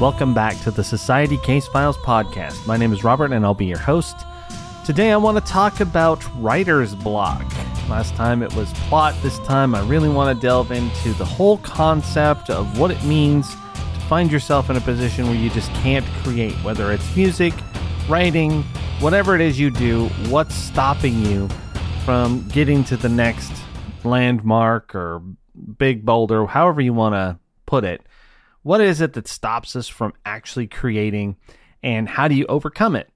Welcome back to the Society Case Files podcast. My name is Robert and I'll be your host. Today I want to talk about writer's block. Last time it was plot, this time I really want to delve into the whole concept of what it means to find yourself in a position where you just can't create, whether it's music, writing, whatever it is you do, what's stopping you from getting to the next landmark or big boulder, however you want to put it. What is it that stops us from actually creating, and how do you overcome it?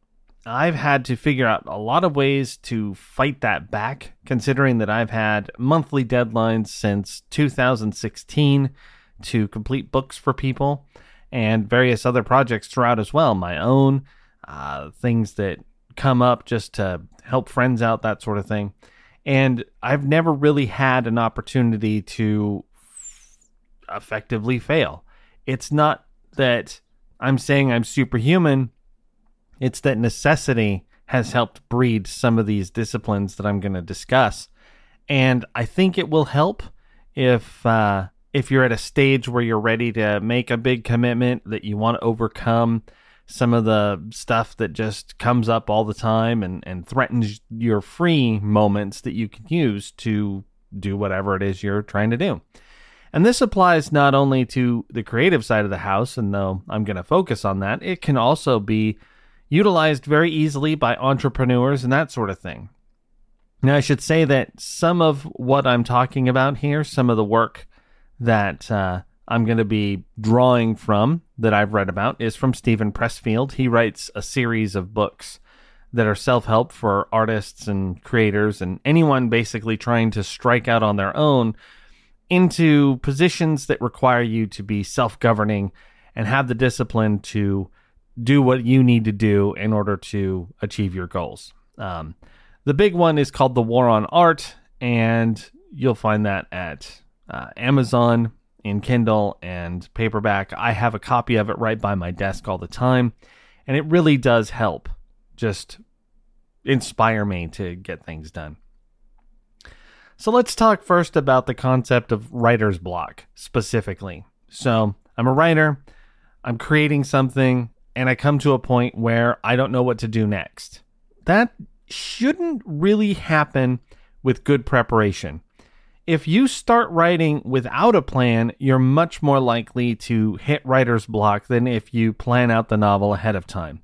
I've had to figure out a lot of ways to fight that back, considering that I've had monthly deadlines since 2016 to complete books for people and various other projects throughout as well. My own uh, things that come up just to help friends out, that sort of thing. And I've never really had an opportunity to effectively fail. It's not that I'm saying I'm superhuman, it's that necessity has helped breed some of these disciplines that I'm going to discuss. And I think it will help if uh, if you're at a stage where you're ready to make a big commitment that you want to overcome some of the stuff that just comes up all the time and, and threatens your free moments that you can use to do whatever it is you're trying to do. And this applies not only to the creative side of the house, and though I'm going to focus on that, it can also be utilized very easily by entrepreneurs and that sort of thing. Now, I should say that some of what I'm talking about here, some of the work that uh, I'm going to be drawing from that I've read about is from Steven Pressfield. He writes a series of books that are self help for artists and creators and anyone basically trying to strike out on their own into positions that require you to be self governing and have the discipline to do what you need to do in order to achieve your goals. Um, the big one is called The War of Art, and you'll find that at uh, Amazon in Kindle and paperback. I have a copy of it right by my desk all the time, and it really does help just inspire me to get things done. So let's talk first about the concept of writer's block specifically. So I'm a writer, I'm creating something, and I come to a point where I don't know what to do next. That shouldn't really happen with good preparation. If you start writing without a plan, you're much more likely to hit writer's block than if you plan out the novel ahead of time.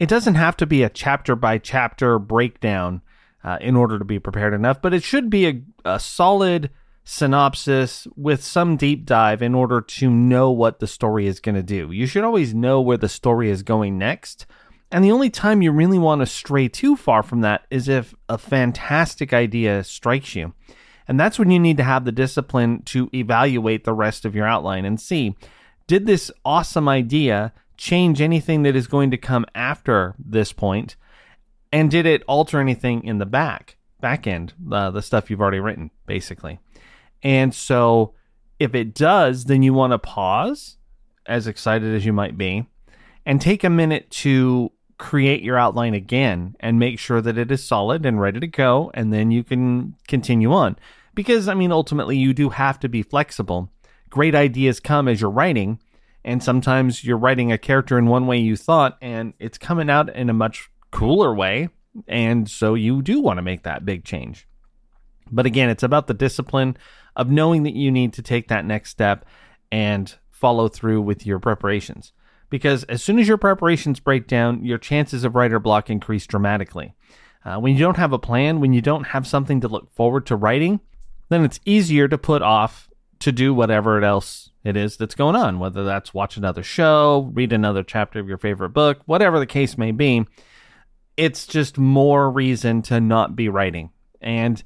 It doesn't have to be a chapter by chapter breakdown uh, in order to be prepared enough, but it should be a, a solid synopsis with some deep dive in order to know what the story is going to do. You should always know where the story is going next. And the only time you really want to stray too far from that is if a fantastic idea strikes you. And that's when you need to have the discipline to evaluate the rest of your outline and see did this awesome idea change anything that is going to come after this point? And did it alter anything in the back back end, uh, the stuff you've already written, basically? And so, if it does, then you want to pause, as excited as you might be, and take a minute to create your outline again and make sure that it is solid and ready to go, and then you can continue on. Because, I mean, ultimately, you do have to be flexible. Great ideas come as you're writing, and sometimes you're writing a character in one way you thought, and it's coming out in a much cooler way. And so you do want to make that big change. But again, it's about the discipline of knowing that you need to take that next step and follow through with your preparations. Because as soon as your preparations break down, your chances of writer block increase dramatically. Uh, when you don't have a plan, when you don't have something to look forward to writing, then it's easier to put off to do whatever else it is that's going on, whether that's watch another show, read another chapter of your favorite book, whatever the case may be it's just more reason to not be writing. And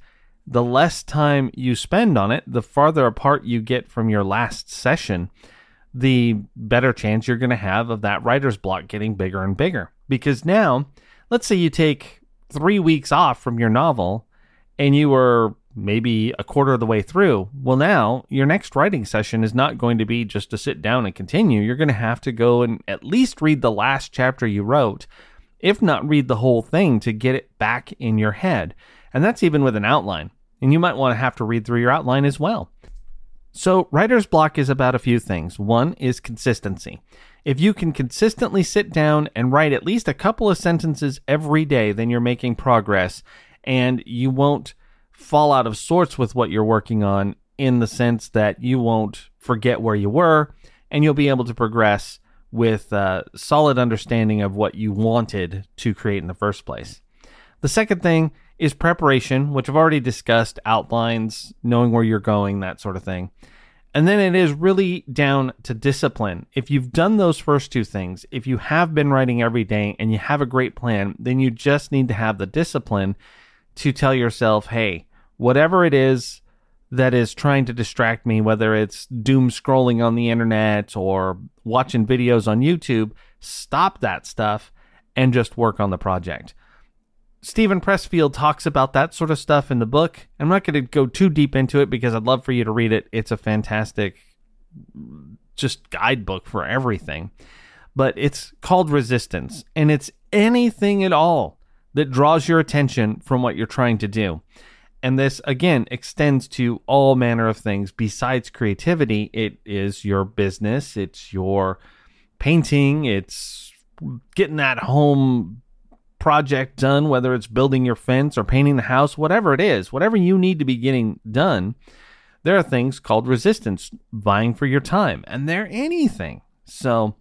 the less time you spend on it, the farther apart you get from your last session, the better chance you're going to have of that writer's block getting bigger and bigger. Because now, let's say you take three weeks off from your novel and you were maybe a quarter of the way through. Well, now your next writing session is not going to be just to sit down and continue. You're going to have to go and at least read the last chapter you wrote if not read the whole thing to get it back in your head. And that's even with an outline. And you might want to have to read through your outline as well. So, writer's block is about a few things. One is consistency. If you can consistently sit down and write at least a couple of sentences every day, then you're making progress and you won't fall out of sorts with what you're working on in the sense that you won't forget where you were and you'll be able to progress with a solid understanding of what you wanted to create in the first place. The second thing is preparation, which I've already discussed, outlines, knowing where you're going, that sort of thing. And then it is really down to discipline. If you've done those first two things, if you have been writing every day and you have a great plan, then you just need to have the discipline to tell yourself, hey, whatever it is that is trying to distract me, whether it's doom scrolling on the internet or watching videos on YouTube, stop that stuff and just work on the project. Steven Pressfield talks about that sort of stuff in the book. I'm not going to go too deep into it because I'd love for you to read it. It's a fantastic just guidebook for everything. But it's called Resistance, and it's anything at all that draws your attention from what you're trying to do. And this, again, extends to all manner of things besides creativity. It is your business, it's your painting, it's getting that home project done, whether it's building your fence or painting the house, whatever it is, whatever you need to be getting done, there are things called resistance vying for your time, and they're anything. So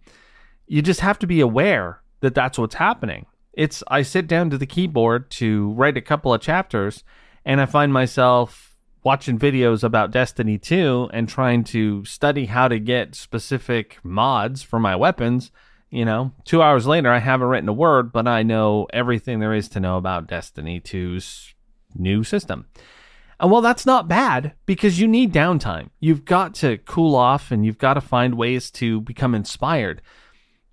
you just have to be aware that that's what's happening. It's I sit down to the keyboard to write a couple of chapters, and I find myself watching videos about Destiny 2 and trying to study how to get specific mods for my weapons you know, two hours later, I haven't written a word, but I know everything there is to know about Destiny 2's new system. And well, that's not bad because you need downtime. You've got to cool off and you've got to find ways to become inspired.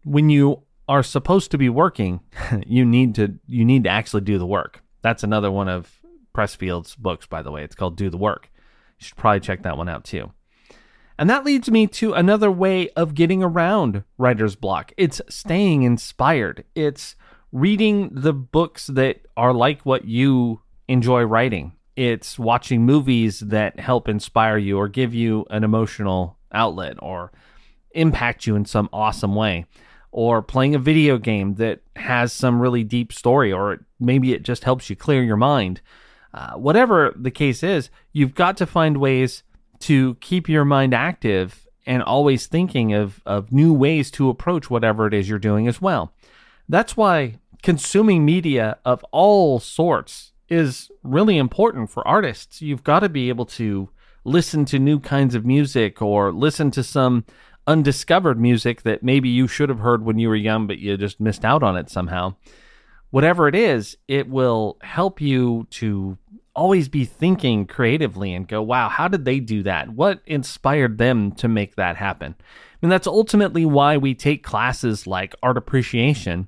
When you are supposed to be working, you need to you need to actually do the work. That's another one of Pressfield's books, by the way. It's called Do the Work. You should probably check that one out too. And that leads me to another way of getting around writer's block. It's staying inspired. It's reading the books that are like what you enjoy writing. It's watching movies that help inspire you or give you an emotional outlet or impact you in some awesome way. Or playing a video game that has some really deep story, or maybe it just helps you clear your mind. Uh, whatever the case is, you've got to find ways to keep your mind active and always thinking of, of new ways to approach whatever it is you're doing as well. That's why consuming media of all sorts is really important for artists. You've got to be able to listen to new kinds of music or listen to some undiscovered music that maybe you should have heard when you were young, but you just missed out on it somehow. Whatever it is, it will help you to always be thinking creatively and go, wow, how did they do that? What inspired them to make that happen? And that's ultimately why we take classes like art appreciation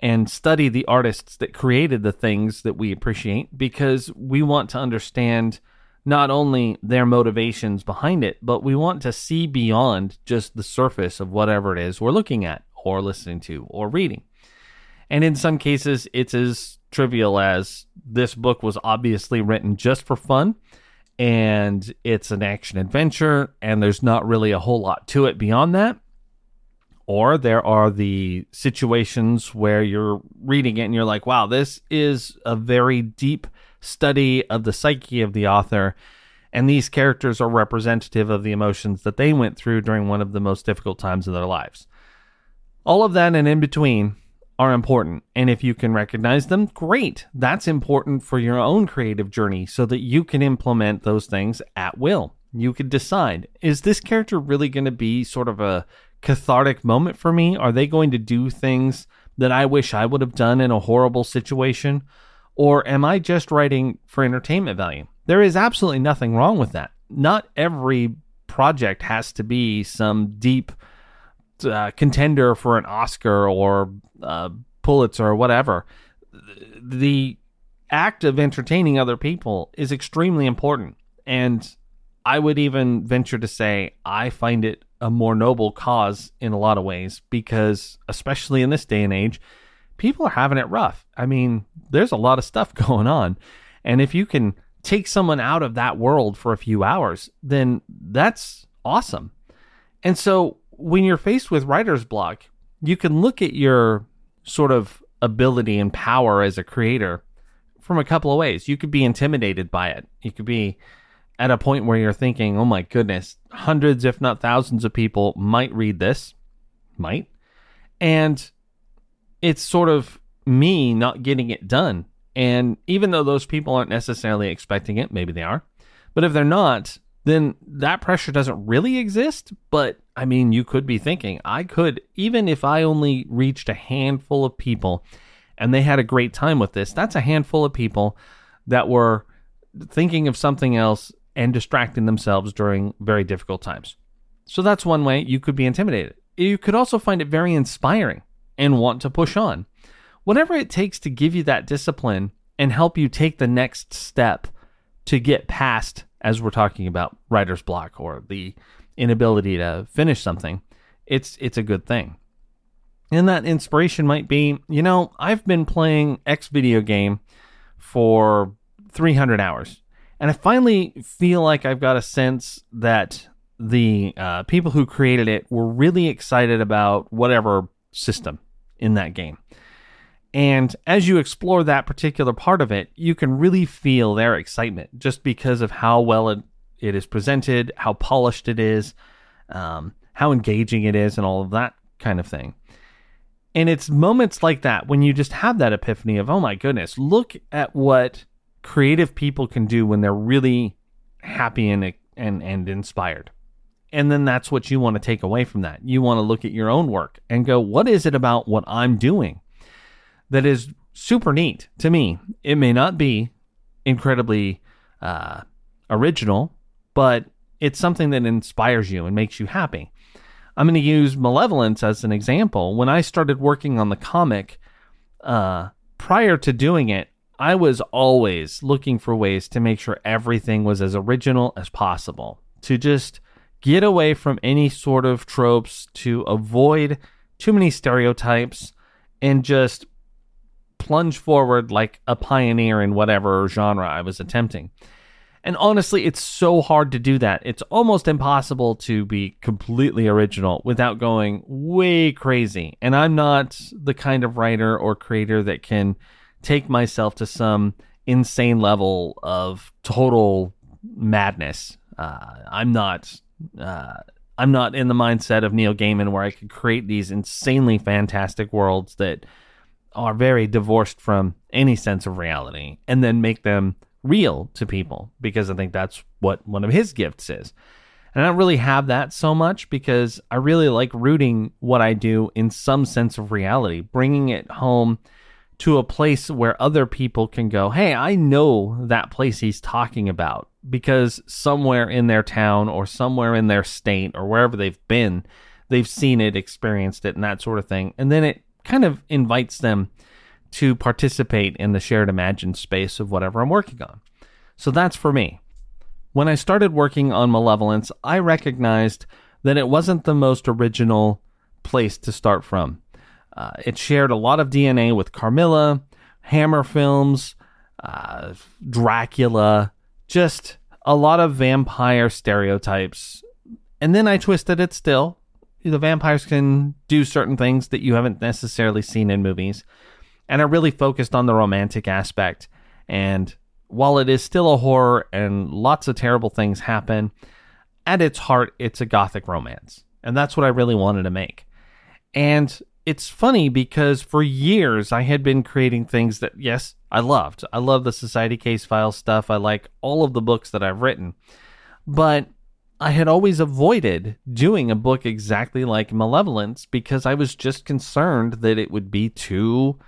and study the artists that created the things that we appreciate because we want to understand not only their motivations behind it, but we want to see beyond just the surface of whatever it is we're looking at or listening to or reading. And in some cases, it's as trivial as this book was obviously written just for fun and it's an action adventure and there's not really a whole lot to it beyond that. Or there are the situations where you're reading it and you're like, wow, this is a very deep study of the psyche of the author. And these characters are representative of the emotions that they went through during one of the most difficult times of their lives. All of that and in between are important. And if you can recognize them, great. That's important for your own creative journey so that you can implement those things at will. You could decide is this character really going to be sort of a cathartic moment for me? Are they going to do things that I wish I would have done in a horrible situation? Or am I just writing for entertainment value? There is absolutely nothing wrong with that. Not every project has to be some deep uh, contender for an Oscar or uh, Pulitzer or whatever. The act of entertaining other people is extremely important. And I would even venture to say I find it a more noble cause in a lot of ways because, especially in this day and age, people are having it rough. I mean, there's a lot of stuff going on. And if you can take someone out of that world for a few hours, then that's awesome. And so when you're faced with writer's block, you can look at your sort of ability and power as a creator from a couple of ways. You could be intimidated by it. You could be at a point where you're thinking, oh my goodness, hundreds, if not thousands of people might read this, might. And it's sort of me not getting it done. And even though those people aren't necessarily expecting it, maybe they are, but if they're not, then that pressure doesn't really exist. But I mean, you could be thinking, I could, even if I only reached a handful of people and they had a great time with this, that's a handful of people that were thinking of something else and distracting themselves during very difficult times. So that's one way you could be intimidated. You could also find it very inspiring and want to push on. Whatever it takes to give you that discipline and help you take the next step to get past, as we're talking about writer's block or the inability to finish something, it's it's a good thing. And that inspiration might be, you know, I've been playing X video game for 300 hours, and I finally feel like I've got a sense that the uh, people who created it were really excited about whatever system in that game. And as you explore that particular part of it, you can really feel their excitement just because of how well it, it is presented, how polished it is, um, how engaging it is, and all of that kind of thing. And it's moments like that when you just have that epiphany of, oh my goodness, look at what creative people can do when they're really happy and and and inspired. And then that's what you want to take away from that. You want to look at your own work and go, what is it about what I'm doing that is super neat to me? It may not be incredibly uh, original, but it's something that inspires you and makes you happy. I'm going to use Malevolence as an example. When I started working on the comic, uh, prior to doing it, I was always looking for ways to make sure everything was as original as possible. To just get away from any sort of tropes, to avoid too many stereotypes, and just plunge forward like a pioneer in whatever genre I was attempting. And honestly, it's so hard to do that. It's almost impossible to be completely original without going way crazy. And I'm not the kind of writer or creator that can take myself to some insane level of total madness. Uh, I'm not. Uh, I'm not in the mindset of Neil Gaiman where I could create these insanely fantastic worlds that are very divorced from any sense of reality and then make them real to people because I think that's what one of his gifts is. And I don't really have that so much because I really like rooting what I do in some sense of reality, bringing it home to a place where other people can go, Hey, I know that place he's talking about because somewhere in their town or somewhere in their state or wherever they've been, they've seen it, experienced it, and that sort of thing. And then it kind of invites them to participate in the shared imagined space of whatever I'm working on. So that's for me. When I started working on Malevolence, I recognized that it wasn't the most original place to start from. Uh, it shared a lot of DNA with Carmilla, Hammer films, uh, Dracula, just a lot of vampire stereotypes. And then I twisted it still. The vampires can do certain things that you haven't necessarily seen in movies and I really focused on the romantic aspect. And while it is still a horror and lots of terrible things happen, at its heart, it's a gothic romance. And that's what I really wanted to make. And it's funny because for years I had been creating things that, yes, I loved. I love the Society Case File stuff. I like all of the books that I've written. But I had always avoided doing a book exactly like Malevolence because I was just concerned that it would be too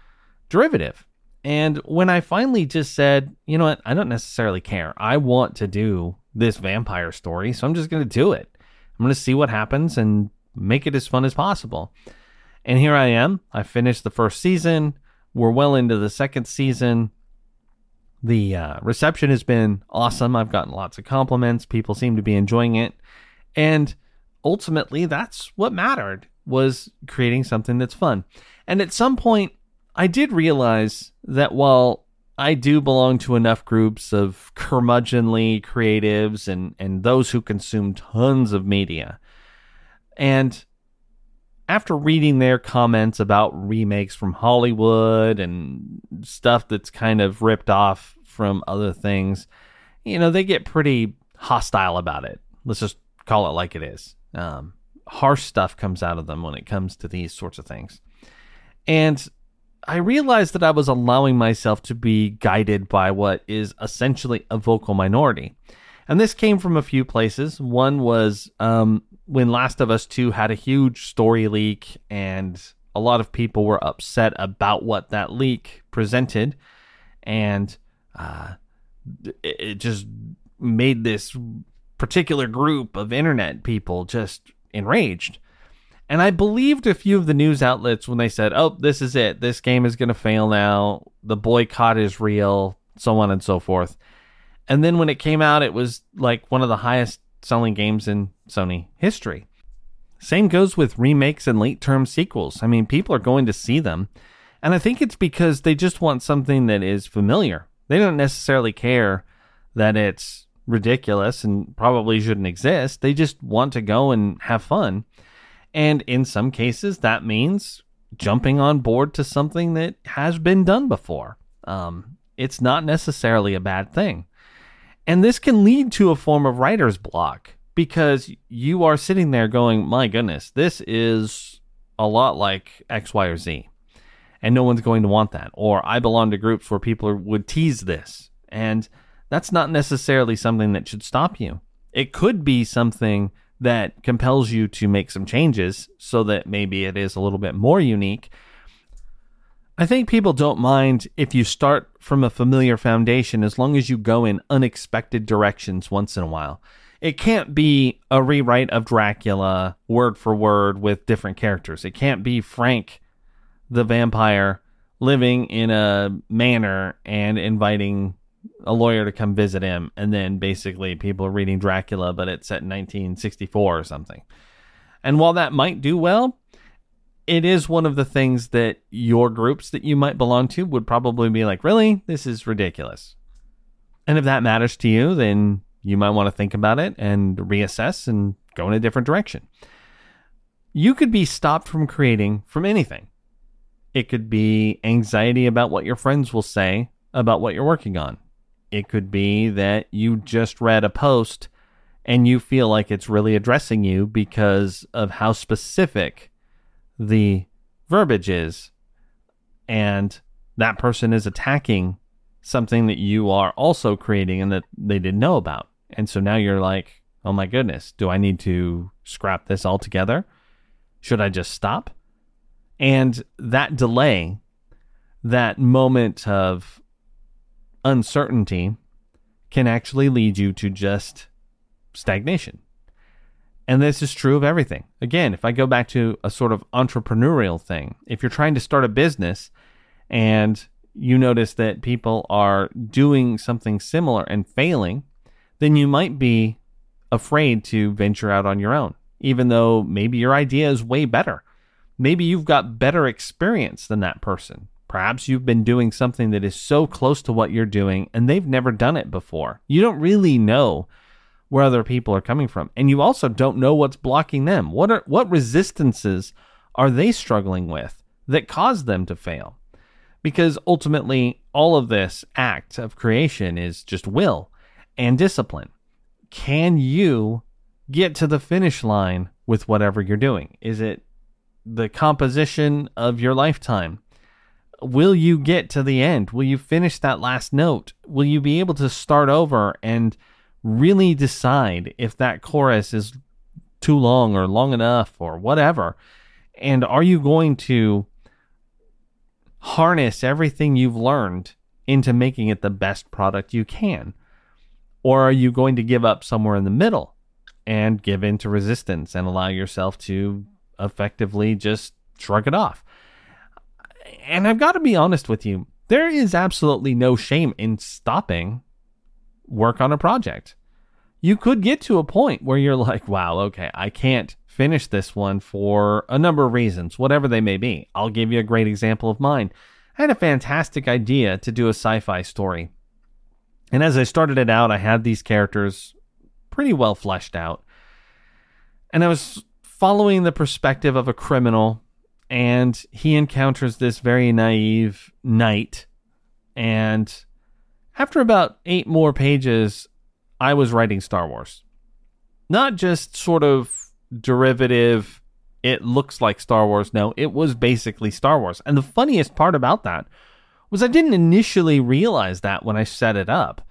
derivative. And when I finally just said, you know what, I don't necessarily care. I want to do this vampire story, so I'm just going to do it. I'm going to see what happens and make it as fun as possible. And here I am. I finished the first season. We're well into the second season. The uh, reception has been awesome. I've gotten lots of compliments. People seem to be enjoying it. And ultimately, that's what mattered was creating something that's fun. And at some point, I did realize that while I do belong to enough groups of curmudgeonly creatives and, and those who consume tons of media, and after reading their comments about remakes from Hollywood and stuff that's kind of ripped off from other things, you know, they get pretty hostile about it. Let's just call it like it is. Um, harsh stuff comes out of them when it comes to these sorts of things. And I realized that I was allowing myself to be guided by what is essentially a vocal minority. And this came from a few places. One was um, when Last of Us 2 had a huge story leak, and a lot of people were upset about what that leak presented. And uh, it just made this particular group of internet people just enraged. And I believed a few of the news outlets when they said, oh, this is it. This game is going to fail now. The boycott is real, so on and so forth. And then when it came out, it was like one of the highest selling games in Sony history. Same goes with remakes and late term sequels. I mean, people are going to see them. And I think it's because they just want something that is familiar. They don't necessarily care that it's ridiculous and probably shouldn't exist. They just want to go and have fun. And in some cases, that means jumping on board to something that has been done before. Um, it's not necessarily a bad thing. And this can lead to a form of writer's block because you are sitting there going, my goodness, this is a lot like X, Y, or Z. And no one's going to want that. Or I belong to groups where people would tease this. And that's not necessarily something that should stop you. It could be something that compels you to make some changes so that maybe it is a little bit more unique. I think people don't mind if you start from a familiar foundation as long as you go in unexpected directions once in a while. It can't be a rewrite of Dracula word for word with different characters. It can't be Frank the vampire living in a manor and inviting a lawyer to come visit him, and then basically people are reading Dracula, but it's set in 1964 or something. And while that might do well, it is one of the things that your groups that you might belong to would probably be like, really? This is ridiculous. And if that matters to you, then you might want to think about it and reassess and go in a different direction. You could be stopped from creating from anything. It could be anxiety about what your friends will say about what you're working on. It could be that you just read a post and you feel like it's really addressing you because of how specific the verbiage is. And that person is attacking something that you are also creating and that they didn't know about. And so now you're like, oh my goodness, do I need to scrap this altogether? Should I just stop? And that delay, that moment of uncertainty can actually lead you to just stagnation. And this is true of everything. Again, if I go back to a sort of entrepreneurial thing, if you're trying to start a business and you notice that people are doing something similar and failing, then you might be afraid to venture out on your own, even though maybe your idea is way better. Maybe you've got better experience than that person. Perhaps you've been doing something that is so close to what you're doing and they've never done it before. You don't really know where other people are coming from. And you also don't know what's blocking them. What are what resistances are they struggling with that cause them to fail? Because ultimately all of this act of creation is just will and discipline. Can you get to the finish line with whatever you're doing? Is it the composition of your lifetime? will you get to the end? Will you finish that last note? Will you be able to start over and really decide if that chorus is too long or long enough or whatever? And are you going to harness everything you've learned into making it the best product you can? Or are you going to give up somewhere in the middle and give in to resistance and allow yourself to effectively just shrug it off? and I've got to be honest with you, there is absolutely no shame in stopping work on a project. You could get to a point where you're like, wow, okay, I can't finish this one for a number of reasons, whatever they may be. I'll give you a great example of mine. I had a fantastic idea to do a sci fi story. And as I started it out, I had these characters pretty well fleshed out. And I was following the perspective of a criminal, and he encounters this very naive knight. And after about eight more pages, I was writing Star Wars. Not just sort of derivative, it looks like Star Wars. No, it was basically Star Wars. And the funniest part about that was I didn't initially realize that when I set it up.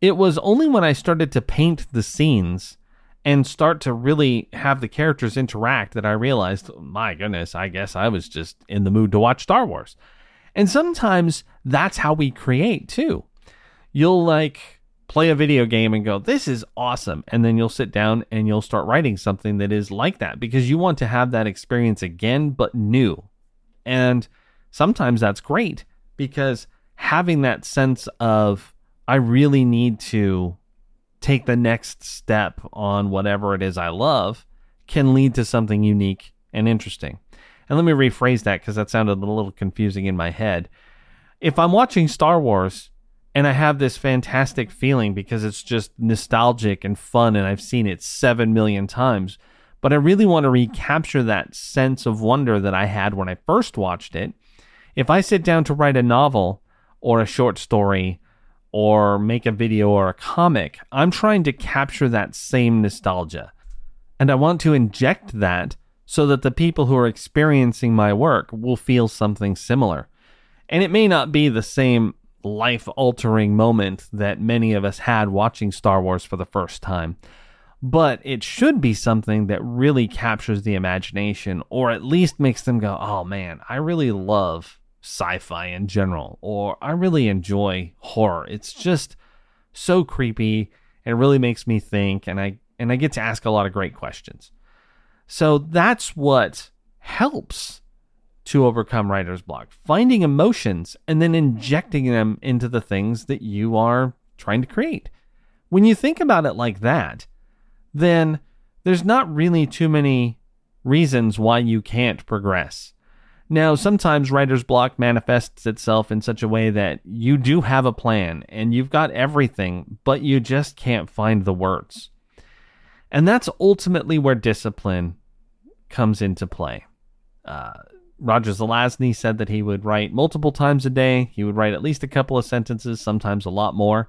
It was only when I started to paint the scenes and start to really have the characters interact that I realized, oh my goodness, I guess I was just in the mood to watch Star Wars. And sometimes that's how we create too. You'll like play a video game and go, this is awesome. And then you'll sit down and you'll start writing something that is like that because you want to have that experience again, but new. And sometimes that's great because having that sense of, I really need to take the next step on whatever it is I love can lead to something unique and interesting. And let me rephrase that because that sounded a little confusing in my head. If I'm watching Star Wars and I have this fantastic feeling because it's just nostalgic and fun and I've seen it 7 million times, but I really want to recapture that sense of wonder that I had when I first watched it. If I sit down to write a novel or a short story or make a video or a comic, I'm trying to capture that same nostalgia. And I want to inject that so that the people who are experiencing my work will feel something similar. And it may not be the same life altering moment that many of us had watching Star Wars for the first time, but it should be something that really captures the imagination or at least makes them go, oh man, I really love sci fi in general, or I really enjoy horror. It's just so creepy it really makes me think and I and I get to ask a lot of great questions. So that's what helps to overcome writer's block. Finding emotions and then injecting them into the things that you are trying to create. When you think about it like that, then there's not really too many reasons why you can't progress. Now, sometimes writer's block manifests itself in such a way that you do have a plan and you've got everything, but you just can't find the words. And that's ultimately where discipline comes into play. Uh, Roger Zelazny said that he would write multiple times a day. He would write at least a couple of sentences, sometimes a lot more.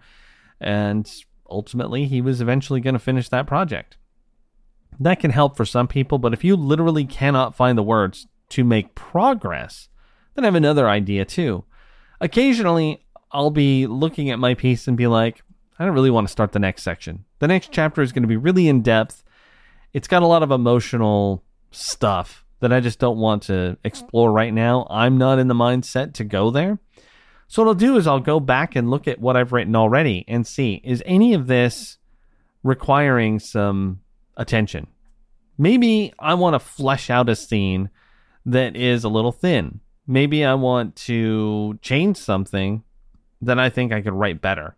And ultimately, he was eventually going to finish that project. That can help for some people, but if you literally cannot find the words to make progress, then I have another idea too. Occasionally, I'll be looking at my piece and be like, I don't really want to start the next section. The next chapter is going to be really in depth. It's got a lot of emotional stuff that I just don't want to explore right now. I'm not in the mindset to go there. So what I'll do is I'll go back and look at what I've written already and see is any of this requiring some attention. Maybe I want to flesh out a scene that is a little thin. Maybe I want to change something that I think I could write better.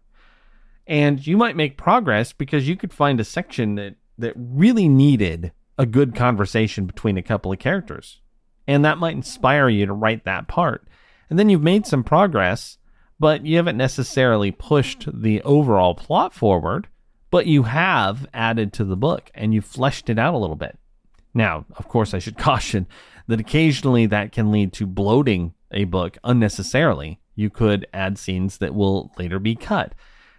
And you might make progress because you could find a section that, that really needed a good conversation between a couple of characters. And that might inspire you to write that part. And then you've made some progress, but you haven't necessarily pushed the overall plot forward, but you have added to the book and you've fleshed it out a little bit. Now, of course, I should caution that occasionally that can lead to bloating a book unnecessarily. You could add scenes that will later be cut.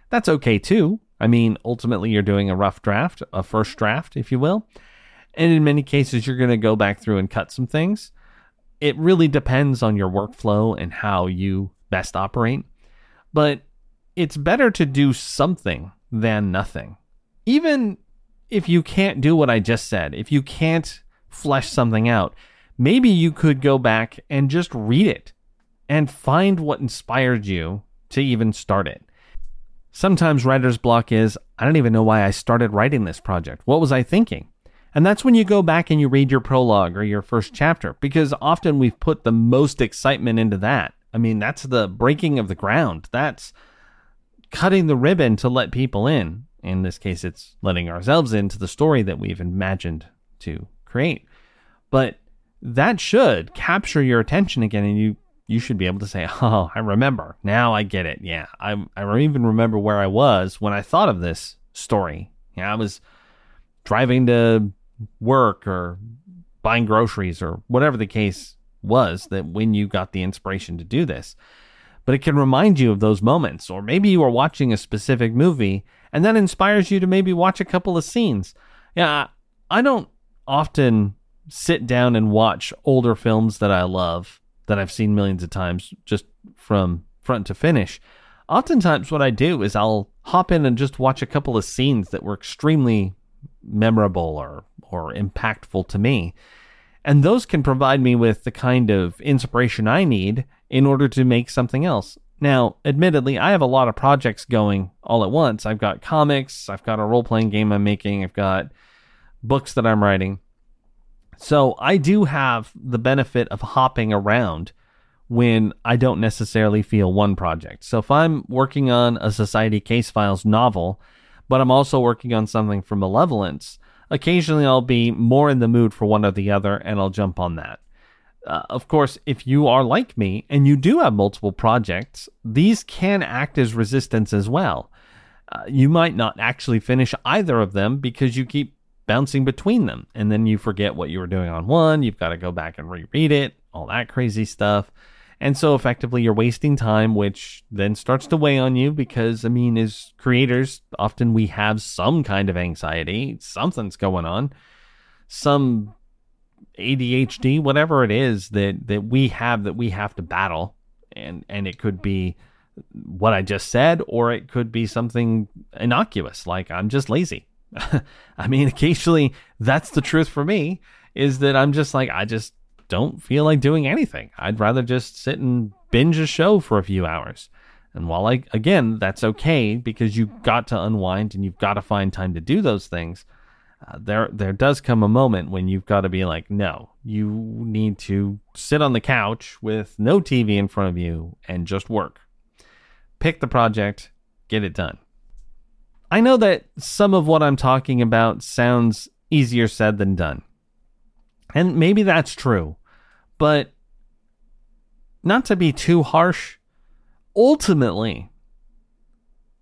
That's okay too. I mean, ultimately, you're doing a rough draft, a first draft, if you will. And in many cases, you're going to go back through and cut some things. It really depends on your workflow and how you best operate. But it's better to do something than nothing. Even if you can't do what I just said, if you can't flesh something out, maybe you could go back and just read it and find what inspired you to even start it. Sometimes writer's block is, I don't even know why I started writing this project. What was I thinking? And that's when you go back and you read your prologue or your first chapter, because often we've put the most excitement into that. I mean, that's the breaking of the ground. That's cutting the ribbon to let people in. In this case, it's letting ourselves into the story that we've imagined to create. But that should capture your attention again and you you should be able to say, "Oh, I remember. Now I get it. Yeah, I I even remember where I was when I thought of this story. Yeah, I was driving to work or buying groceries or whatever the case was that when you got the inspiration to do this. But it can remind you of those moments, or maybe you are watching a specific movie and that inspires you to maybe watch a couple of scenes. Yeah, I don't often sit down and watch older films that I love that I've seen millions of times just from front to finish. Oftentimes, what I do is I'll hop in and just watch a couple of scenes that were extremely memorable or, or impactful to me. And those can provide me with the kind of inspiration I need in order to make something else. Now, admittedly, I have a lot of projects going all at once. I've got comics, I've got a role playing game I'm making, I've got books that I'm writing. So I do have the benefit of hopping around when I don't necessarily feel one project. So if I'm working on a Society Case Files novel, but I'm also working on something for Malevolence, occasionally I'll be more in the mood for one or the other and I'll jump on that. Uh, of course, if you are like me and you do have multiple projects, these can act as resistance as well. Uh, you might not actually finish either of them because you keep bouncing between them and then you forget what you were doing on one. You've got to go back and reread it, all that crazy stuff. And so effectively you're wasting time, which then starts to weigh on you because, I mean, as creators, often we have some kind of anxiety, something's going on, some ADHD, whatever it is that, that we have that we have to battle. And, and it could be what I just said, or it could be something innocuous, like I'm just lazy. I mean, occasionally that's the truth for me is that I'm just like, I just don't feel like doing anything. I'd rather just sit and binge a show for a few hours. And while I, again, that's okay because you've got to unwind and you've got to find time to do those things, uh, there, there does come a moment when you've got to be like, no, you need to sit on the couch with no TV in front of you and just work. Pick the project, get it done. I know that some of what I'm talking about sounds easier said than done. And maybe that's true. But not to be too harsh, ultimately,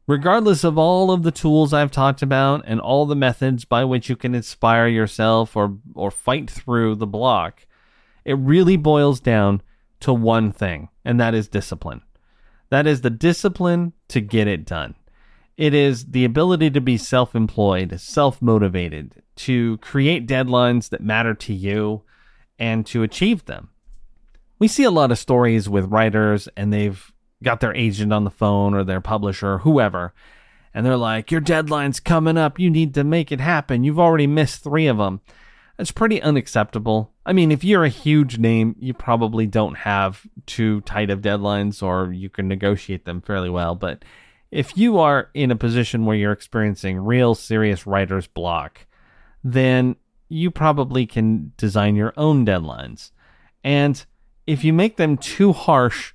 regardless of all of the tools I've talked about and all the methods by which you can inspire yourself or or fight through the block, it really boils down to one thing, and that is discipline. That is the discipline to get it done. It is the ability to be self employed, self motivated, to create deadlines that matter to you, and to achieve them. We see a lot of stories with writers, and they've got their agent on the phone or their publisher, or whoever, and they're like, Your deadline's coming up. You need to make it happen. You've already missed three of them. That's pretty unacceptable. I mean, if you're a huge name, you probably don't have too tight of deadlines or you can negotiate them fairly well. But if you are in a position where you're experiencing real serious writer's block, then you probably can design your own deadlines. And if you make them too harsh,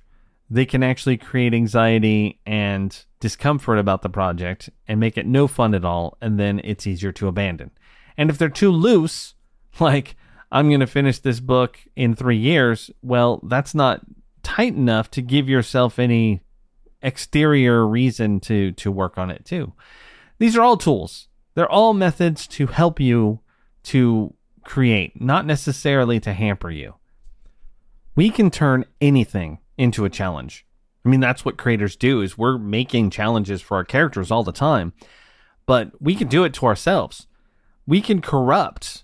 they can actually create anxiety and discomfort about the project and make it no fun at all, and then it's easier to abandon. And if they're too loose, like, I'm going to finish this book in three years, well, that's not tight enough to give yourself any exterior reason to to work on it too. These are all tools. They're all methods to help you to create, not necessarily to hamper you. We can turn anything into a challenge. I mean, that's what creators do is we're making challenges for our characters all the time, but we can do it to ourselves. We can corrupt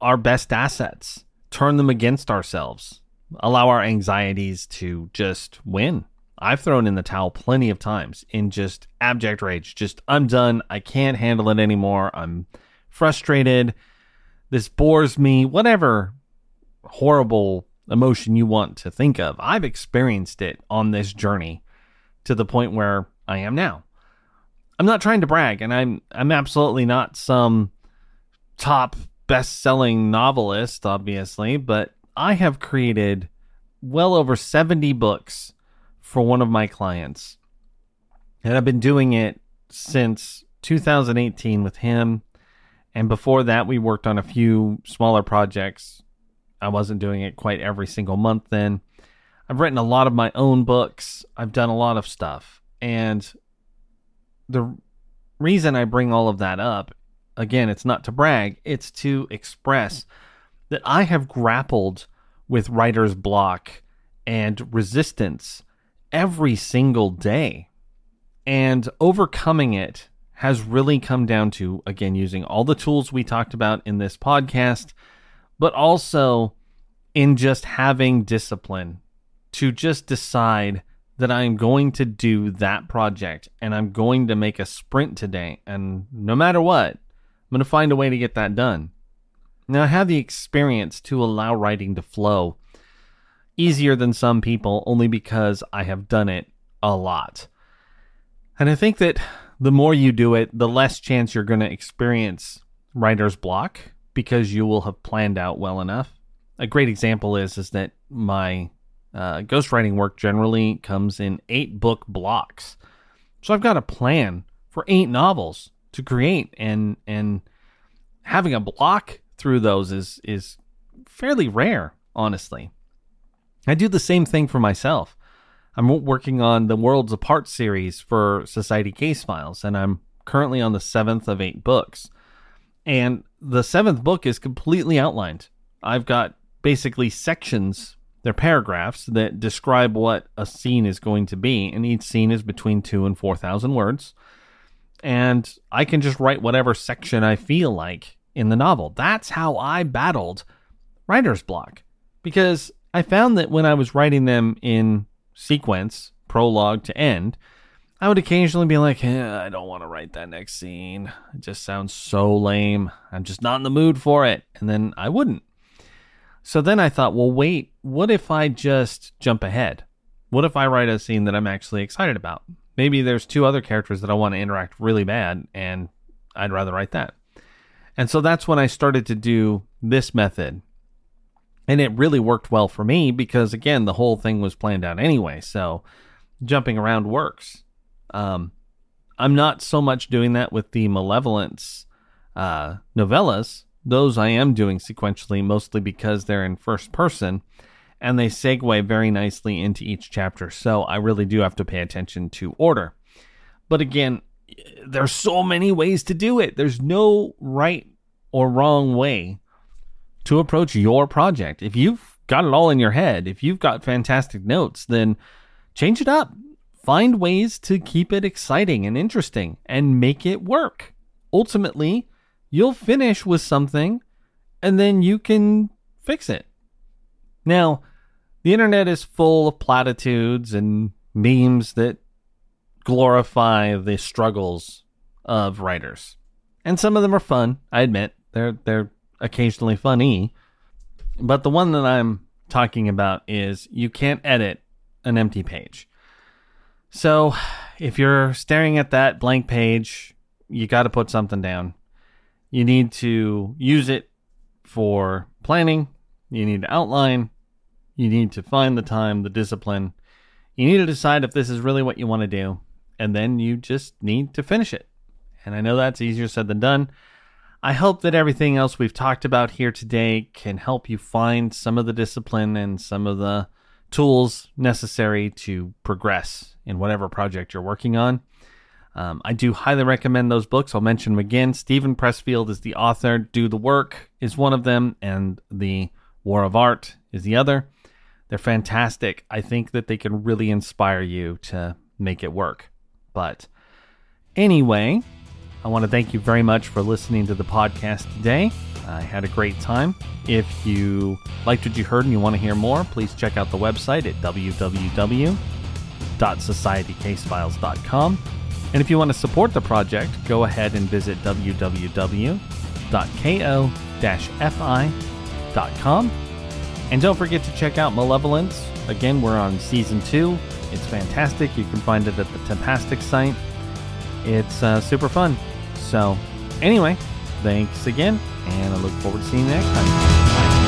our best assets, turn them against ourselves, allow our anxieties to just win I've thrown in the towel plenty of times in just abject rage. Just, I'm done. I can't handle it anymore. I'm frustrated. This bores me. Whatever horrible emotion you want to think of. I've experienced it on this journey to the point where I am now. I'm not trying to brag, and I'm I'm absolutely not some top best-selling novelist, obviously, but I have created well over 70 books for one of my clients. And I've been doing it since 2018 with him. And before that, we worked on a few smaller projects. I wasn't doing it quite every single month then. I've written a lot of my own books. I've done a lot of stuff. And the reason I bring all of that up again, it's not to brag, it's to express that I have grappled with writer's block and resistance every single day. And overcoming it has really come down to, again, using all the tools we talked about in this podcast, but also in just having discipline to just decide that I'm going to do that project and I'm going to make a sprint today. And no matter what, I'm going to find a way to get that done. Now, I have the experience to allow writing to flow easier than some people only because I have done it a lot. And I think that the more you do it, the less chance you're going to experience writer's block because you will have planned out well enough. A great example is is that my uh, ghostwriting work generally comes in eight book blocks, so I've got a plan for eight novels to create, and and having a block through those is is fairly rare, honestly. I do the same thing for myself. I'm working on the Worlds Apart series for Society Case Files, and I'm currently on the seventh of eight books. And the seventh book is completely outlined. I've got basically sections, they're paragraphs that describe what a scene is going to be, and each scene is between two and 4,000 words. And I can just write whatever section I feel like in the novel. That's how I battled writer's block because I found that when I was writing them in sequence, prologue to end, I would occasionally be like, eh, I don't want to write that next scene. It just sounds so lame. I'm just not in the mood for it. And then I wouldn't. So then I thought, well, wait, what if I just jump ahead? What if I write a scene that I'm actually excited about? Maybe there's two other characters that I want to interact really bad, and I'd rather write that. And so that's when I started to do this method and it really worked well for me because, again, the whole thing was planned out anyway. So jumping around works. Um, I'm not so much doing that with the Malevolence uh, novellas. Those I am doing sequentially, mostly because they're in first person and they segue very nicely into each chapter. So I really do have to pay attention to order. But again, there's so many ways to do it. There's no right or wrong way to approach your project. If you've got it all in your head, if you've got fantastic notes, then change it up. Find ways to keep it exciting and interesting and make it work. Ultimately, you'll finish with something and then you can fix it. Now, the internet is full of platitudes and memes that glorify the struggles of writers. And some of them are fun, I admit. They're they're occasionally funny. But the one that I'm talking about is you can't edit an empty page. So if you're staring at that blank page, you got to put something down. You need to use it for planning. You need to outline. You need to find the time, the discipline. You need to decide if this is really what you want to do. And then you just need to finish it. And I know that's easier said than done. I hope that everything else we've talked about here today can help you find some of the discipline and some of the tools necessary to progress in whatever project you're working on. Um, I do highly recommend those books. I'll mention them again. Steven Pressfield is the author. Do the Work is one of them, and The War of Art is the other. They're fantastic. I think that they can really inspire you to make it work. But anyway, I want to thank you very much for listening to the podcast today. I had a great time. If you liked what you heard and you want to hear more, please check out the website at www.societycasefiles.com. And if you want to support the project, go ahead and visit www.ko-fi.com. And don't forget to check out Malevolence. Again, we're on season two. It's fantastic. You can find it at the Tempastic site. It's uh, super fun. So, anyway, thanks again, and I look forward to seeing you next time.